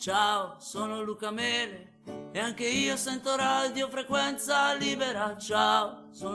Ciao, sono Luca Mele e anche io sento radio frequenza libera. Ciao, sono